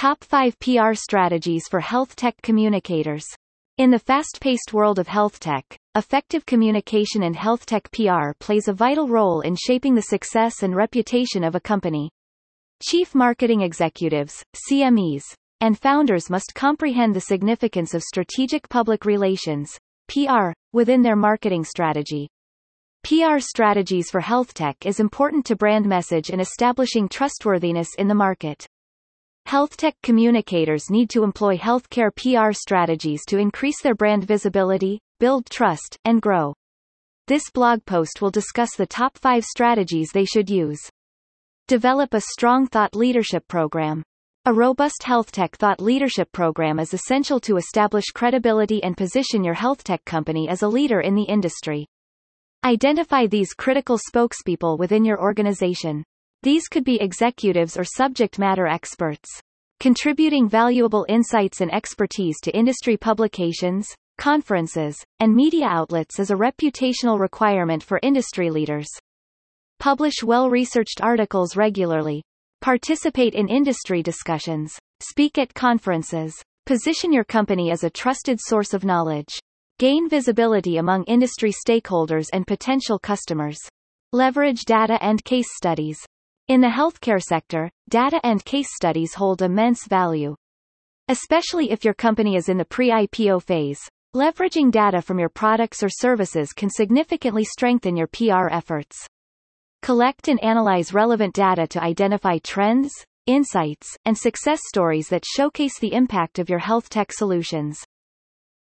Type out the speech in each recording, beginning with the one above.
Top 5 PR strategies for health tech communicators. In the fast-paced world of health tech, effective communication and health tech PR plays a vital role in shaping the success and reputation of a company. Chief marketing executives, CMEs, and founders must comprehend the significance of strategic public relations, PR, within their marketing strategy. PR strategies for health tech is important to brand message and establishing trustworthiness in the market. Health tech communicators need to employ healthcare PR strategies to increase their brand visibility, build trust, and grow. This blog post will discuss the top 5 strategies they should use. Develop a strong thought leadership program. A robust health tech thought leadership program is essential to establish credibility and position your health tech company as a leader in the industry. Identify these critical spokespeople within your organization. These could be executives or subject matter experts. Contributing valuable insights and expertise to industry publications, conferences, and media outlets is a reputational requirement for industry leaders. Publish well-researched articles regularly. Participate in industry discussions. Speak at conferences. Position your company as a trusted source of knowledge. Gain visibility among industry stakeholders and potential customers. Leverage data and case studies. In the healthcare sector, data and case studies hold immense value. Especially if your company is in the pre-IPO phase, leveraging data from your products or services can significantly strengthen your PR efforts. Collect and analyze relevant data to identify trends, insights, and success stories that showcase the impact of your health tech solutions.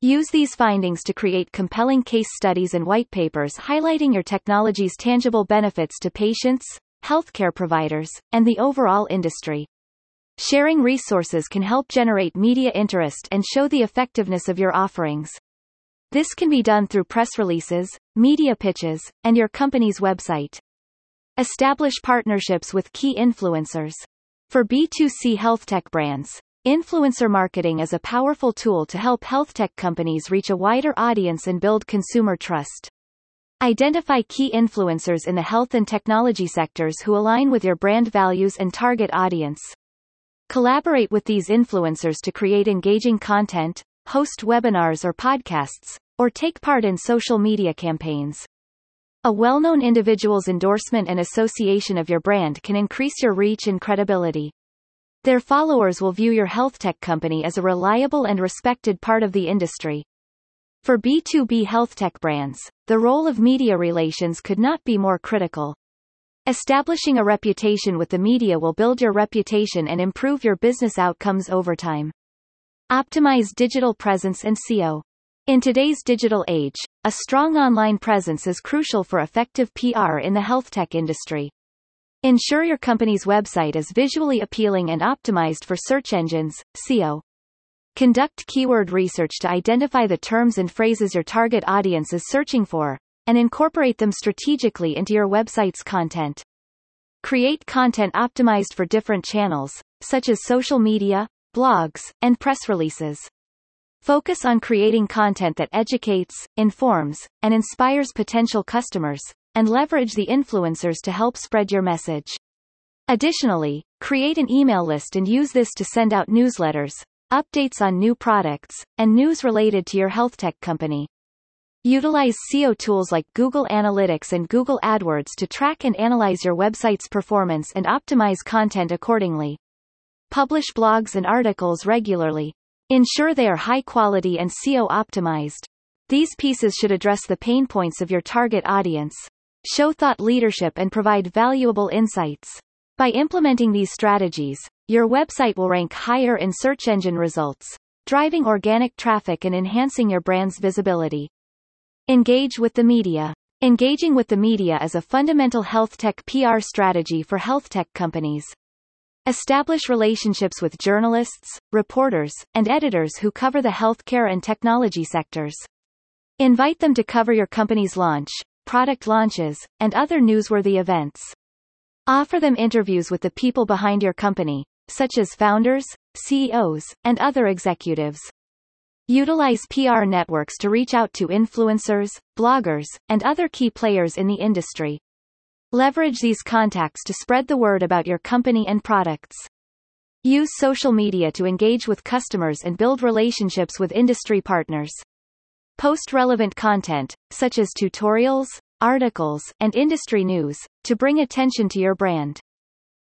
Use these findings to create compelling case studies and white papers highlighting your technology's tangible benefits to patients, healthcare providers, and the overall industry. Sharing resources can help generate media interest and show the effectiveness of your offerings. This can be done through press releases, media pitches, and your company's website. Establish partnerships with key influencers. For B2C health tech brands, influencer marketing is a powerful tool to help health tech companies reach a wider audience and build consumer trust. Identify key influencers in the health and technology sectors who align with your brand values and target audience. Collaborate with these influencers to create engaging content, host webinars or podcasts, or take part in social media campaigns. A well-known individual's endorsement and association of your brand can increase your reach and credibility. Their followers will view your health tech company as a reliable and respected part of the industry. For B2B health tech brands, the role of media relations could not be more critical. Establishing a reputation with the media will build your reputation and improve your business outcomes over time. Optimize digital presence and SEO. In today's digital age, a strong online presence is crucial for effective PR in the health tech industry. Ensure your company's website is visually appealing and optimized for search engines, SEO. Conduct keyword research to identify the terms and phrases your target audience is searching for, and incorporate them strategically into your website's content. Create content optimized for different channels, such as social media, blogs, and press releases. Focus on creating content that educates, informs, and inspires potential customers, and leverage the influencers to help spread your message. Additionally, create an email list and use this to send out newsletters, updates on new products, and news related to your health tech company. Utilize SEO tools like Google Analytics and Google AdWords to track and analyze your website's performance and optimize content accordingly. Publish blogs and articles regularly. Ensure they are high quality and SEO optimized. These pieces should address the pain points of your target audience, show thought leadership and provide valuable insights. By implementing these strategies, your website will rank higher in search engine results, driving organic traffic and enhancing your brand's visibility. Engage with the media. Engaging with the media is a fundamental health tech PR strategy for health tech companies. Establish relationships with journalists, reporters, and editors who cover the healthcare and technology sectors. Invite them to cover your company's launch, product launches, and other newsworthy events. Offer them interviews with the people behind your company, such as founders, CEOs, and other executives. Utilize PR networks to reach out to influencers, bloggers, and other key players in the industry. Leverage these contacts to spread the word about your company and products. Use social media to engage with customers and build relationships with industry partners. Post relevant content, such as tutorials, articles, and industry news, to bring attention to your brand.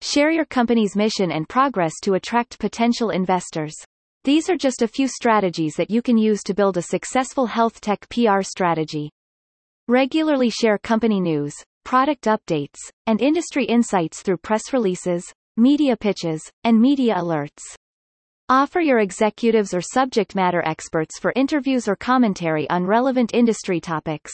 Share your company's mission and progress to attract potential investors. These are just a few strategies that you can use to build a successful health tech PR strategy. Regularly share company news, product updates, and industry insights through press releases, media pitches, and media alerts. Offer your executives or subject matter experts for interviews or commentary on relevant industry topics.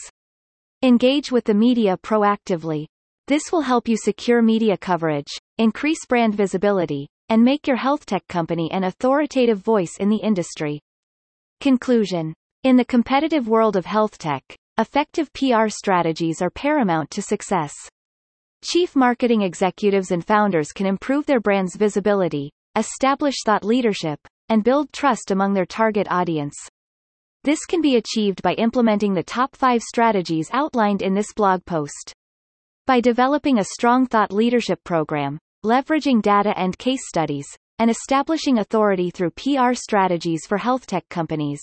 Engage with the media proactively. This will help you secure media coverage, increase brand visibility, and make your health tech company an authoritative voice in the industry. Conclusion. In the competitive world of health tech, effective PR strategies are paramount to success. Chief marketing executives and founders can improve their brand's visibility, establish thought leadership, and build trust among their target audience. This can be achieved by implementing the top five strategies outlined in this blog post. By developing a strong thought leadership program, leveraging data and case studies, and establishing authority through PR strategies for health tech companies.